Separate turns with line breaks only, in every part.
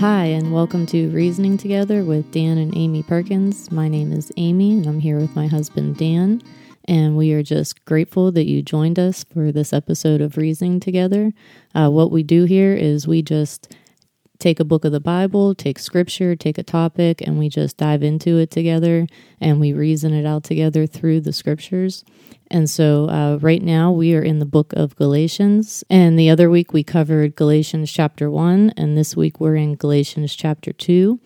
Hi, and welcome to Reasoning Together with Dan and Amy Perkins. My name is Amy, and I'm here with my husband Dan. And we are just grateful that you joined us for this episode of Reasoning Together. Uh, what we do here is we just take a book of the Bible, take scripture, take a topic, and we just dive into it together and we reason it out together through the scriptures. And so, uh, right now, we are in the book of Galatians. And the other week, we covered Galatians chapter 1. And this week, we're in Galatians chapter 2.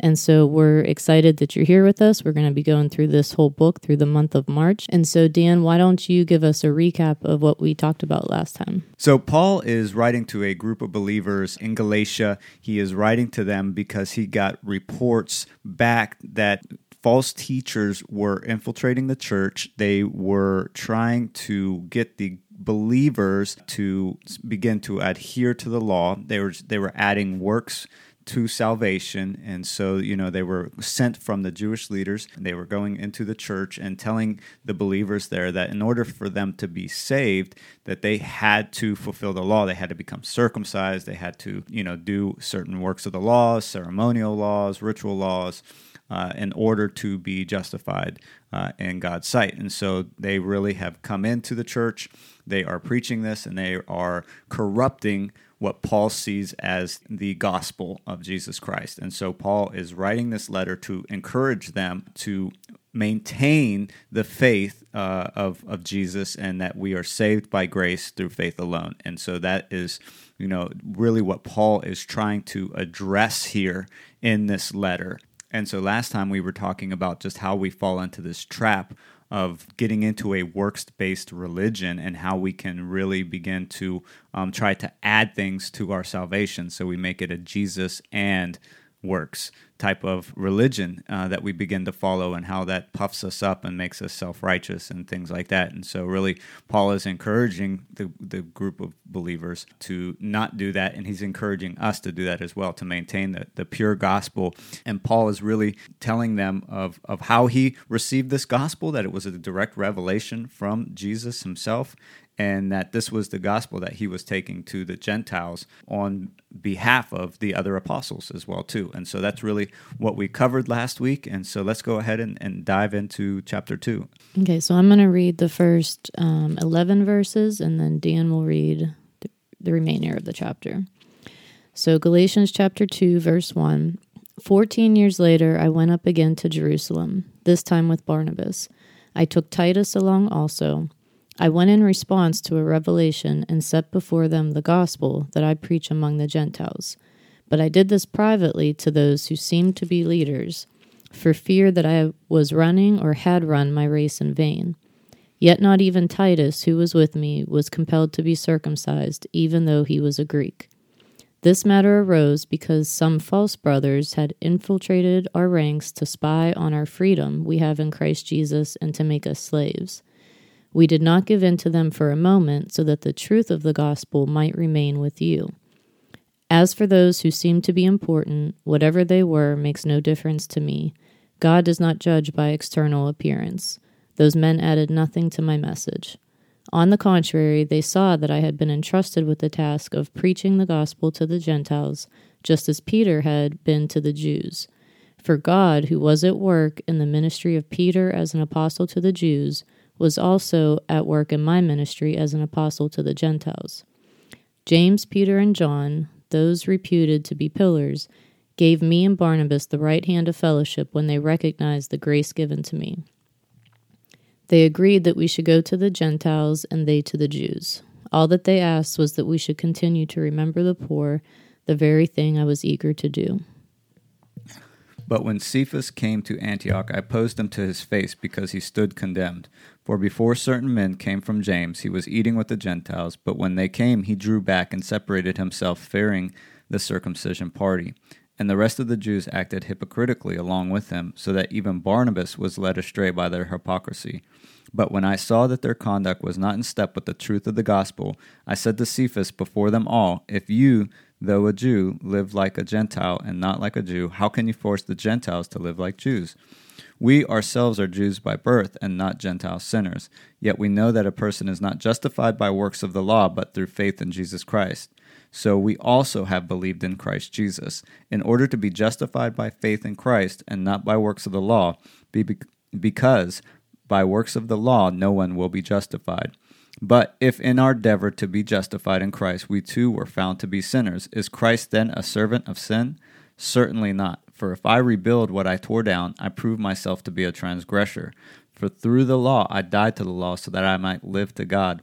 And so, we're excited that you're here with us. We're going to be going through this whole book through the month of March. And so, Dan, why don't you give us a recap of what we talked about last time?
So, Paul is writing to a group of believers in Galatia. He is writing to them because he got reports back that false teachers were infiltrating the church. They were trying to get the believers to begin to adhere to the law. They were they were adding works to salvation and so you know they were sent from the Jewish leaders they were going into the church and telling the believers there that in order for them to be saved that they had to fulfill the law they had to become circumcised they had to you know do certain works of the law ceremonial laws ritual laws uh, in order to be justified uh, in God's sight. And so they really have come into the church. They are preaching this and they are corrupting what Paul sees as the gospel of Jesus Christ. And so Paul is writing this letter to encourage them to maintain the faith uh, of, of Jesus and that we are saved by grace through faith alone. And so that is, you know, really what Paul is trying to address here in this letter. And so last time we were talking about just how we fall into this trap of getting into a works based religion and how we can really begin to um, try to add things to our salvation. So we make it a Jesus and works type of religion uh, that we begin to follow and how that puffs us up and makes us self-righteous and things like that. And so really paul is encouraging the, the group of believers to not do that and he's encouraging us to do that as well to maintain the, the pure gospel. And paul is really telling them of, of how he received this gospel that it was a direct revelation from jesus himself and that this was the gospel that he was taking to the Gentiles on behalf of the other apostles as well too. And so that's really what we covered last week. And so let's go ahead and, and dive into chapter two.
Okay, so I'm going to read the first um, 11 verses, and then Dan will read the, remainder of the chapter. So Galatians chapter 2, verse 1. Fourteen years later, I went up again to Jerusalem, this time with Barnabas. I took Titus along also. I went in response to a revelation and set before them the gospel that I preach among the Gentiles. But I did this privately to those who seemed to be leaders, for fear that I was running or had run my race in vain. Yet not even Titus, who was with me, was compelled to be circumcised, even though he was a Greek. This matter arose because some false brothers had infiltrated our ranks to spy on our freedom we have in Christ Jesus and to make us slaves. We did not give in to them for a moment, so that the truth of the gospel might remain with you. As for those who seem to be important, whatever they were makes no difference to me. God does not judge by external appearance. Those men added nothing to my message. On the contrary, they saw that I had been entrusted with the task of preaching the gospel to the Gentiles, just as Peter had been to the Jews. For God, who was at work in the ministry of Peter as an apostle to the Jews, was also at work in my ministry as an apostle to the Gentiles. James, Peter, and John, those reputed to be pillars, gave me and Barnabas the right hand of fellowship when they recognized the grace given to me. They agreed that we should go to the Gentiles and they to the Jews. All that they asked was that we should continue to remember the poor, the very thing I was eager to do.
But when Cephas came to Antioch, I opposed him to his face because he stood condemned. For before certain men came from James, he was eating with the Gentiles, but when they came, he drew back and separated himself, fearing the circumcision party. And the rest of the Jews acted hypocritically along with him, so that even Barnabas was led astray by their hypocrisy. But when I saw that their conduct was not in step with the truth of the gospel, I said to Cephas before them all, If you, though a Jew, live like a Gentile and not like a Jew, how can you force the Gentiles to live like Jews? We ourselves are Jews by birth and not Gentile sinners. Yet we know that a person is not justified by works of the law, but through faith in Jesus Christ. So we also have believed in Christ Jesus, in order to be justified by faith in Christ and not by works of the law, because by works of the law no one will be justified. But if in our endeavor to be justified in Christ we too were found to be sinners, is Christ then a servant of sin? Certainly not. For if I rebuild what I tore down, I prove myself to be a transgressor. For through the law I died to the law so that I might live to God.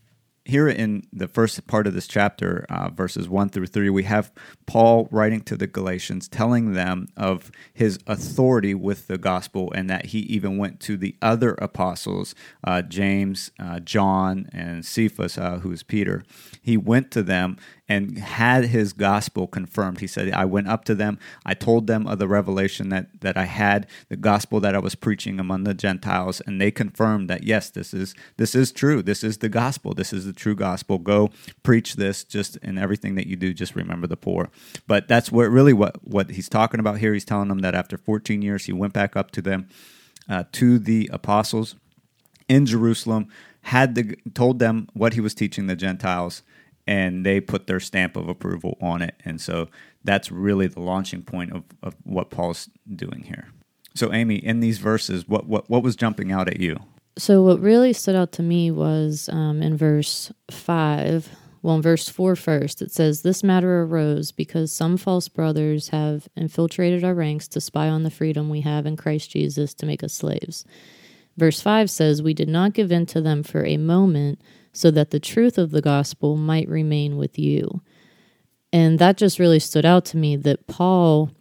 here in the first part of this chapter, uh, verses 1 through 3, we have Paul writing to the Galatians, telling them of his authority with the gospel and that he even went to the other apostles, uh, James, uh, John, and Cephas, uh, who's Peter. He went to them and had his gospel confirmed. He said, I went up to them, I told them of the revelation that, that I had, the gospel that I was preaching among the Gentiles, and they confirmed that yes, this is this is true. This is the gospel. This is the true gospel. Go preach this just in everything that you do, just remember the poor. But that's what really what, what he's talking about here. He's telling them that after 14 years, he went back up to them, uh, to the apostles in Jerusalem, had the, told them what he was teaching the Gentiles and they put their stamp of approval on it. And so that's really the launching point of, of what Paul's doing here. So, Amy, in these verses, what, what, what was jumping out at you?
So, what really stood out to me was um, in verse 5, well, in verse 4 first, it says, This matter arose because some false brothers have infiltrated our ranks to spy on the freedom we have in Christ Jesus to make us slaves. Verse 5 says, We did not give in to them for a moment so that the truth of the gospel might remain with you. And that just really stood out to me that Paul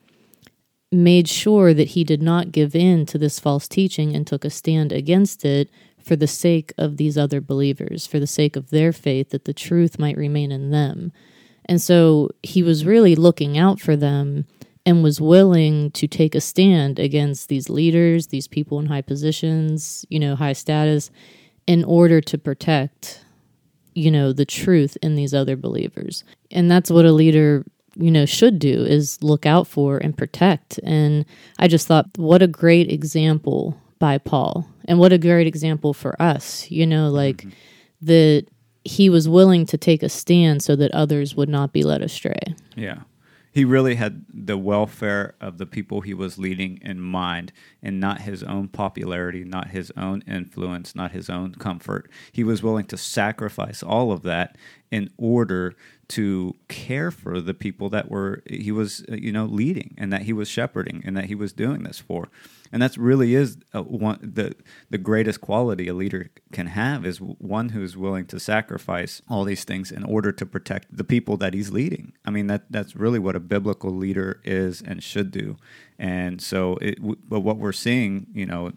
made sure that he did not give in to this false teaching and took a stand against it for the sake of these other believers, for the sake of their faith, that the truth might remain in them. And so he was really looking out for them and was willing to take a stand against these leaders, these people in high positions, you know, high status in order to protect you know the truth in these other believers. And that's what a leader you know should do is look out for and protect. And i just thought what a great example by paul. And what a great example for us you know like mm-hmm. that he was willing to take a stand so that others would not be led astray.
Yeah. He really had the welfare of the people he was leading in mind and not his own popularity, not his own influence, not his own comfort. He was willing to sacrifice all of that in order to care for the people that were he was uh, you know leading and that he was shepherding and that he was doing this for and that's really is uh, one the the greatest quality a leader can have is one who's willing to sacrifice all these things in order to protect the people that he's leading. I mean that that's really what a biblical leader is and should do. And so, it, but what we're seeing, you know,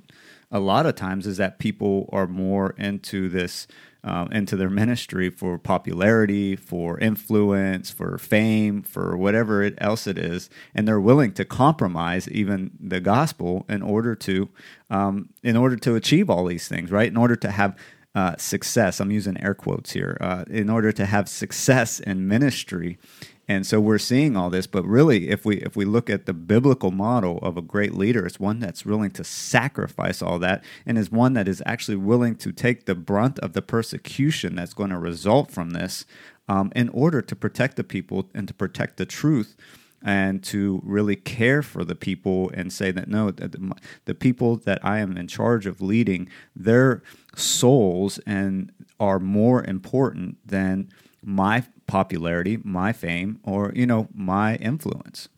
a lot of times is that people are more into this um, into their ministry for popularity, for influence, for fame, for whatever it else it is, and they're willing to compromise even the gospel in order to um, in order to achieve all these things, right? In order to have uh, success. I'm using air quotes here. Uh, in order to have success in ministry, and so we're seeing all this, but really, if we if we look at the biblical model of a great leader, it's one that's willing to sacrifice all that, and is one that is actually willing to take the brunt of the persecution that's going to result from this, um, in order to protect the people and to protect the truth, and to really care for the people and say that no, the, the people that I am in charge of leading, their souls and are more important than my popularity, my fame, or you know my influence.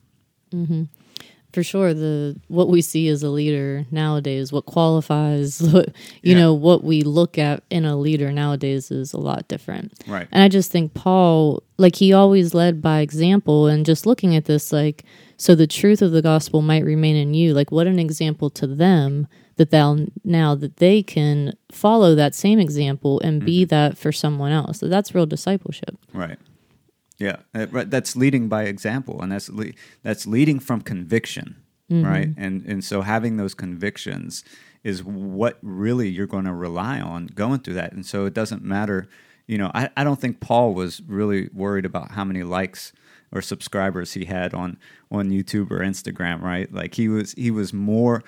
Mm-hmm. For sure, the what we see as a leader nowadays, what qualifies, you yeah. know, what we look at in a leader nowadays is a lot different.
Right.
And I just think Paul, like he always led by example, and just looking at this, like so the truth of the gospel might remain in you. Like, what an example to them that they'll now that they can follow that same example and be
Mm-hmm.
that for someone else. So that's real discipleship.
Right. Yeah, right, that's leading by example, and that's le- that's leading from conviction, right? And and so having those convictions is what really you're going to rely on going through that. And so it doesn't matter, you know. I, I don't think Paul was really worried about how many likes or subscribers he had on on YouTube or Instagram, right? Like he was he was more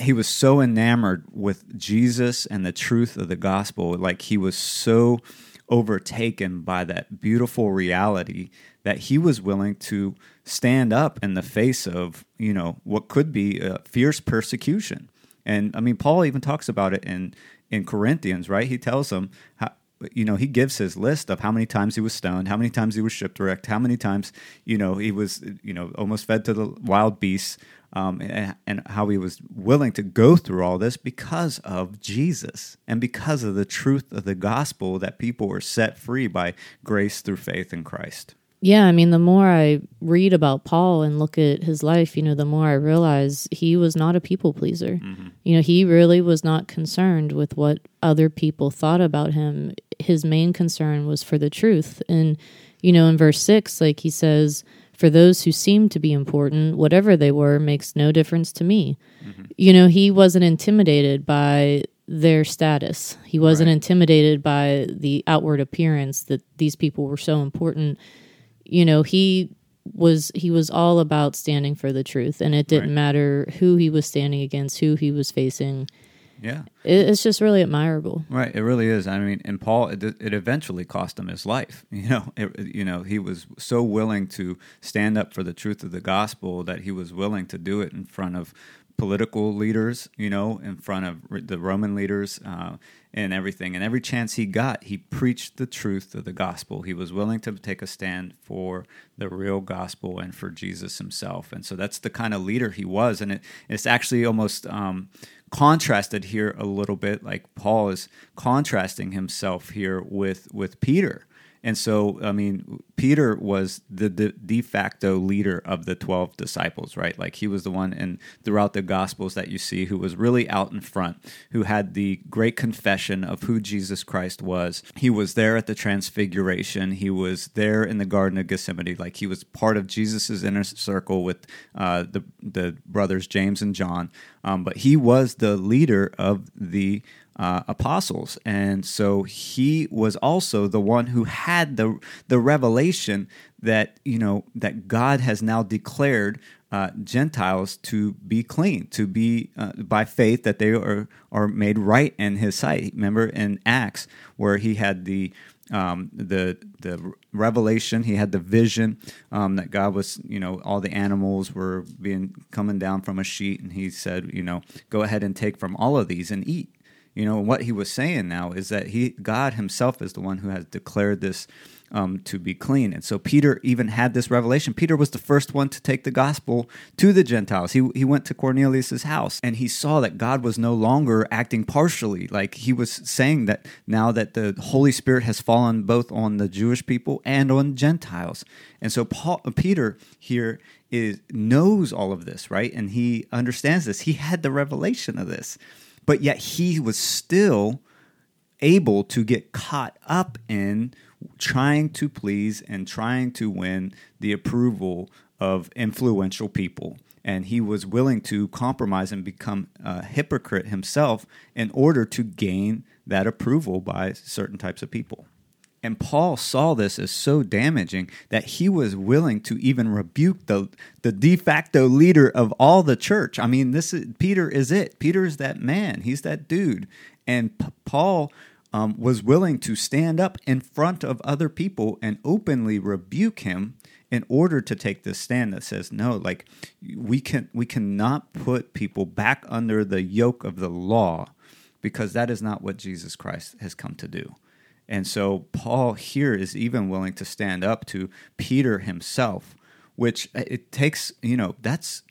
he was so enamored with Jesus and the truth of the gospel, like he was so overtaken by that beautiful reality that he was willing to stand up in the face of you know what could be a fierce persecution. And i mean paul even talks about it in in corinthians right? He tells them how you know he gives his list of how many times he was stoned how many times he was shipwrecked how many times you know he was you know almost fed to the wild beasts um, and, and how he was willing to go through all this because of Jesus and because of the truth of the gospel that people were set free by grace through faith in Christ.
Yeah, I mean, the more I read about Paul and look at his life, you know, the more I realize he was not a people pleaser. You know, he really was not concerned with what other people thought about him. His main concern was for the truth. And, you know, in verse six, like he says, for those who seem to be important, whatever they were makes no difference to me. Mm-hmm. You know, he wasn't intimidated by their status. He wasn't
Right.
intimidated by the outward appearance that these people were so important you know he was he was all about standing for the truth and it didn't
Right.
matter who he was standing against who he was facing
Yeah.
it, it's just really admirable
Right, it really is. I mean, and Paul, it, it eventually cost him his life. You know, it, you know, he was so willing to stand up for the truth of the gospel that he was willing to do it in front of political leaders. You know, in front of the Roman leaders uh, and everything. And every chance he got, he preached the truth of the gospel. He was willing to take a stand for the real gospel and for Jesus himself. And so that's the kind of leader he was. And it, it's actually almost. Um, contrasted here a little bit like paul is contrasting himself here with with peter and so i mean peter was the, the de facto leader of the 12 disciples right? Like he was the one and throughout the gospels that you see who was really out in front who had the great confession of who jesus christ was. He was there at the transfiguration. He was there in the garden of gethsemane. Like he was part of jesus's inner circle with uh, the the brothers james and john. Um, but he was the leader of the uh, apostles, and so he was also the one who had the the revelation that you know that God has now declared uh, Gentiles to be clean, to be uh, by faith that they are are made right in His sight. Remember in Acts where he had the um, the the revelation. He had the vision um, that God was, you know, all the animals were being coming down from a sheet, and He said, you know, go ahead and take from all of these and eat. You know, what He was saying now is that He, God Himself, is the one who has declared this um, to be clean. And so Peter even had this revelation. Peter was the first one to take the gospel to the Gentiles. He, he went to Cornelius's house and he saw that God was no longer acting partially. Like he was saying that now that the Holy Spirit has fallen both on the Jewish people and on Gentiles. And so Paul, Peter here is knows all of this, right? And he understands this. He had the revelation of this. But yet he was still able to get caught up in trying to please and trying to win the approval of influential people. And he was willing to compromise and become a hypocrite himself in order to gain that approval by certain types of people. And Paul saw this as so damaging that he was willing to even rebuke the, the de facto leader of all the church. I mean, this is, Peter is it. Peter is that man. He's that dude. And P- Paul um, was willing to stand up in front of other people and openly rebuke him in order to take this stand that says no like we can we cannot put people back under the yoke of the law because that is not what Jesus Christ has come to do. And so Paul here is even willing to stand up to Peter himself, which it takes, you know, that's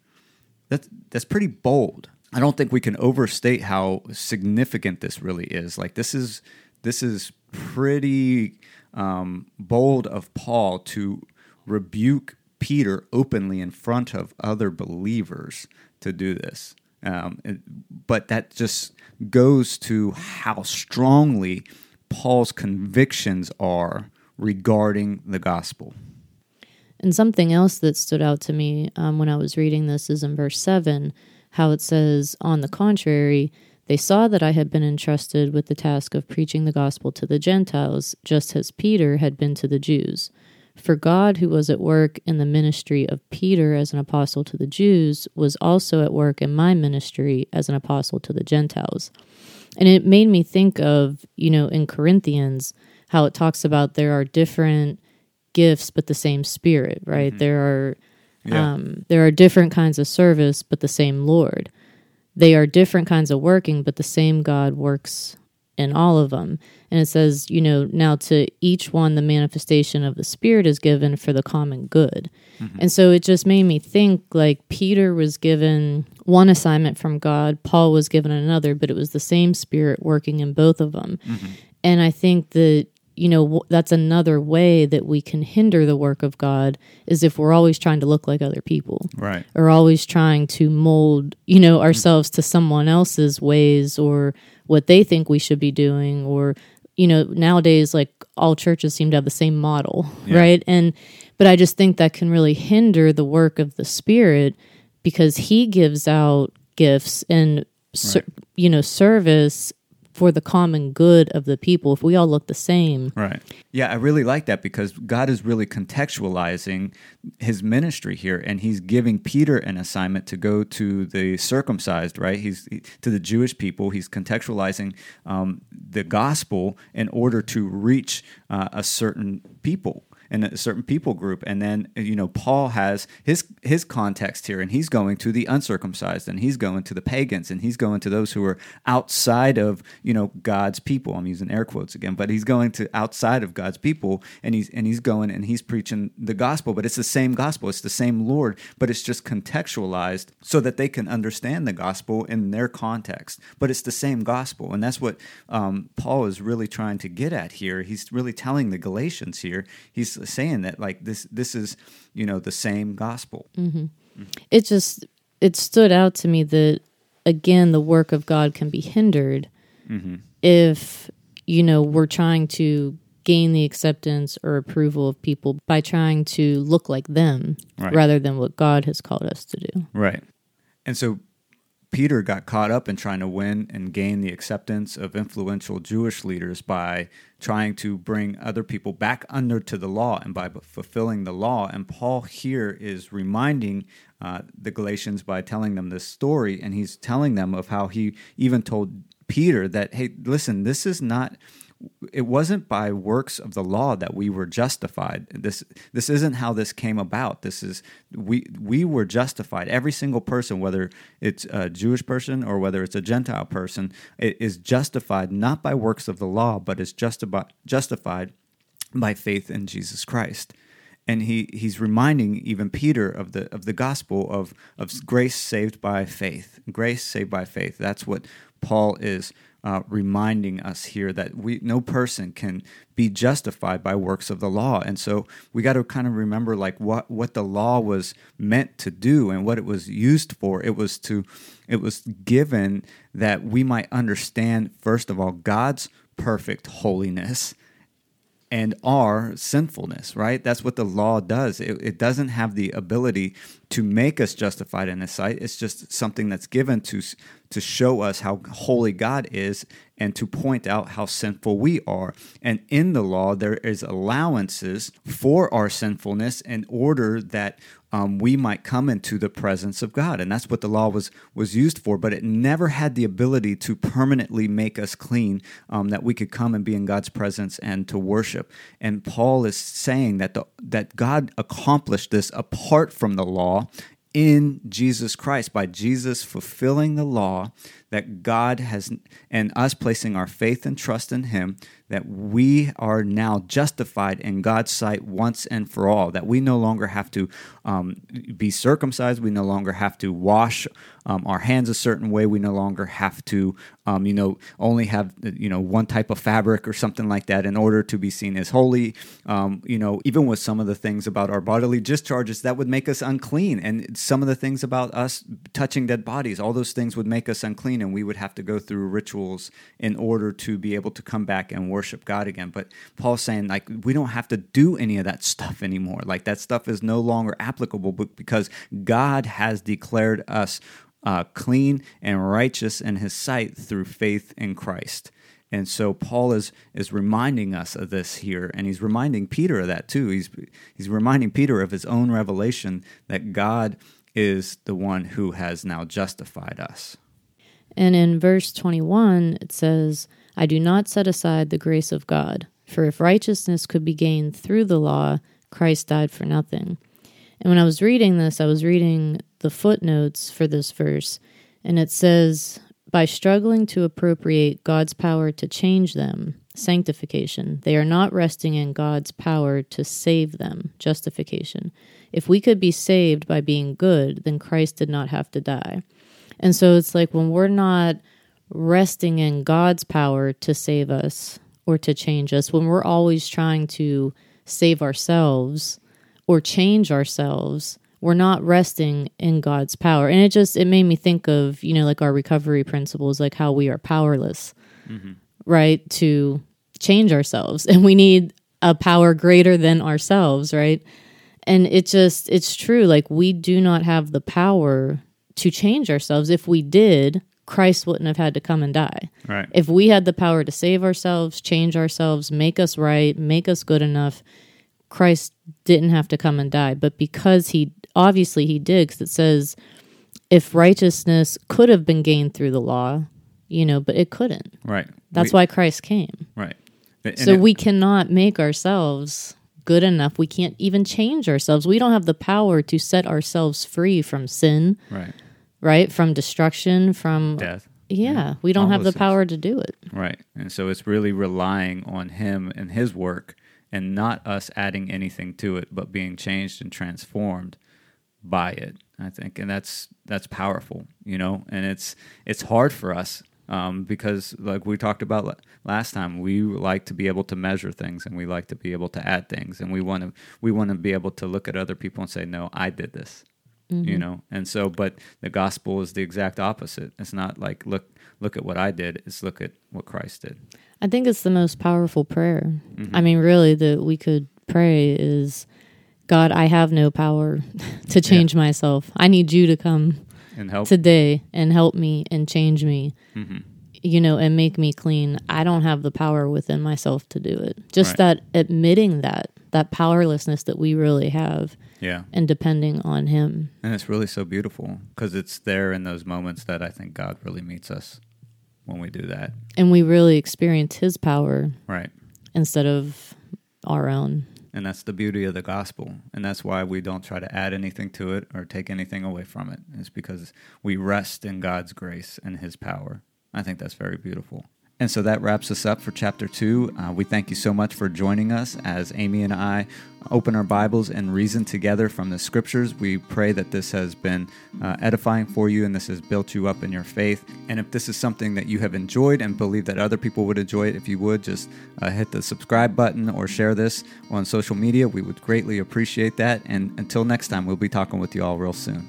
that's that's pretty bold. I don't think we can overstate how significant this really is. Like this is this is pretty um, bold of Paul to rebuke Peter openly in front of other believers to do this. Um, but that just goes to how strongly Paul's convictions are regarding the gospel.
And something else that stood out to me um, when I was reading this is in verse 7, how it says, On the contrary, they saw that I had been entrusted with the task of preaching the gospel to the Gentiles, just as Peter had been to the Jews. For God, who was at work in the ministry of Peter as an apostle to the Jews, was also at work in my ministry as an apostle to the Gentiles. And it made me think of, you know, in Corinthians, how it talks about there are different gifts but the same spirit, right? Mm-hmm. There are yeah. um, there are different kinds of service but the same Lord. They are different kinds of working but the same God works in all of them. And it says, you know, now to each one the manifestation of the Spirit is given for the common good. Mm-hmm. And so it just made me think like Peter was given one assignment from God, Paul was given another, but it was the same Spirit working in both of them. Mm-hmm. And I think that you know that's another way that we can hinder the work of god is if we're always trying to look like other people
right
or always trying to mold you know ourselves to someone else's ways or what they think we should be doing or you know nowadays like all churches seem to have the same model yeah. right and but i just think that can really hinder the work of the spirit because he gives out gifts and right. you know service for the common good of the people if we all look the same.
Right. Yeah, I really like that because God is really contextualizing his ministry here and he's giving Peter an assignment to go to the circumcised, right? He's to the Jewish people. He's contextualizing um, the gospel in order to reach uh, a certain people in a certain people group. And then you know paul has his his context here and he's going to the uncircumcised and he's going to the pagans and he's going to those who are outside of you know god's people. I'm using air quotes again but he's going to outside of god's people and he's and he's going and he's preaching the gospel but it's the same gospel. It's the same lord but it's just contextualized so that they can understand the gospel in their context. But it's the same gospel and that's what um, paul is really trying to get at here. He's really telling the galatians here. He's saying that like this this is you know the same gospel.
Mm-hmm. Mm-hmm. It just it stood out to me that again the work of God can be hindered mm-hmm. if you know we're trying to gain the acceptance or approval of people by trying to look like them right. rather than what God has called us to do.
Right. And so Peter got caught up in trying to win and gain the acceptance of influential Jewish leaders by trying to bring other people back under to the law and by fulfilling the law. And Paul here is reminding uh, the Galatians by telling them this story, and he's telling them of how he even told Peter that, hey, listen, this is not it wasn't by works of the law that we were justified. This this isn't how this came about. This is we we were justified. Every single person, whether it's a Jewish person or whether it's a Gentile person, is justified not by works of the law, but is justified justified by faith in Jesus Christ. And he, he's reminding even Peter of the of the gospel of of grace saved by faith. Grace saved by faith. That's what Paul is uh, reminding us here that we no person can be justified by works of the law and so we got to kind of remember like what what the law was meant to do and what it was used for it was to it was given that we might understand first of all God's perfect holiness and our sinfulness, right? That's what the law does. It, it, doesn't have the ability to make us justified in His sight. It's just something that's given to to show us how holy God is and to point out how sinful we are. And in the law, there is allowances for our sinfulness in order that um, we might come into the presence of God. And that's what the law was, was used for, but it never had the ability to permanently make us clean, um, that we could come and be in God's presence and to worship. And Paul is saying that, the, that God accomplished this apart from the law in Jesus Christ, by Jesus fulfilling the law, that God has, and us placing our faith and trust in Him, that we are now justified in God's sight once and for all, that we no longer have to um, be circumcised, we no longer have to wash um, our hands a certain way, we no longer have to, um, you know, only have, you know, one type of fabric or something like that in order to be seen as holy. Um, you know, even with some of the things about our bodily discharges that would make us unclean, and some of the things about us touching dead bodies, all those things would make us unclean, and we would have to go through rituals in order to be able to come back and worship God again. But Paul's saying, like, we don't have to do any of that stuff anymore. Like, that stuff is no longer applicable because God has declared us uh, clean and righteous in his sight through faith in Christ. And so Paul is is reminding us of this here, and he's reminding Peter of that too. He's he's reminding Peter of his own revelation that God is the one who has now justified us.
And in verse 21, it says, I do not set aside the grace of God, for if righteousness could be gained through the law, Christ died for nothing. And when I was reading this, I was reading the footnotes for this verse, and it says, By struggling to appropriate God's power to change them, sanctification, they are not resting in God's power to save them, justification. If we could be saved by being good, then Christ did not have to die. And so it's like when we're not resting in God's power to save us or to change us, when we're always trying to save ourselves or change ourselves, we're not resting in God's power. And it just it made me think of, you know, like our recovery principles, like how we are powerless, mm-hmm. right, to change ourselves. And we need a power greater than ourselves, right? And it just it's true like we do not have the power to change ourselves. If we did, Christ wouldn't have had to come and die.
Right.
If we had the power to save ourselves, change ourselves, make us right, make us good enough, Christ didn't have to come and die. But because he obviously he did, because it says if righteousness could have been gained through the law, you know, but it couldn't.
Right.
That's we, why Christ came.
Right.
And so it, we cannot make ourselves good enough. We can't even change ourselves. We don't have the power to set ourselves free from sin.
Right
right? From destruction, from
death.
Yeah, yeah. we don't All have the power to do it.
Right. And so it's really relying on him and his work and not us adding anything to it, but being changed and transformed by it. I think, and that's that's powerful, you know. And it's it's hard for us um, because, like we talked about last time, we like to be able to measure things, and we like to be able to add things, and we want to we want to be able to look at other people and say, "No, I did this." mm-hmm. you know and so but the gospel is the exact opposite it's not like look look at what i did it's look at what christ did
i think it's the most powerful prayer mm-hmm. i mean really that we could pray is god i have no power to change yeah. myself i need you to come
and help
today and help me and change me mm-hmm. you know and make me clean i don't have the power within myself to do it just right. that admitting that that powerlessness that we really have
yeah.
And depending on Him.
And it's really so beautiful because it's there in those moments that I think God really meets us when we do that.
And we really experience His power.
Right.
Instead of our own.
And that's the beauty of the gospel. And that's why we don't try to add anything to it or take anything away from it. It's because we rest in God's grace and His power. I think that's very beautiful. And so that wraps us up for chapter two. Uh, we thank you so much for joining us as Amy and I open our Bibles and reason together from the scriptures. We pray that this has been uh, edifying for you and this has built you up in your faith. And if this is something that you have enjoyed and believe that other people would enjoy it, if you would just uh, hit the subscribe button or share this on social media, we would greatly appreciate that. And until next time, we'll be talking with you all real soon.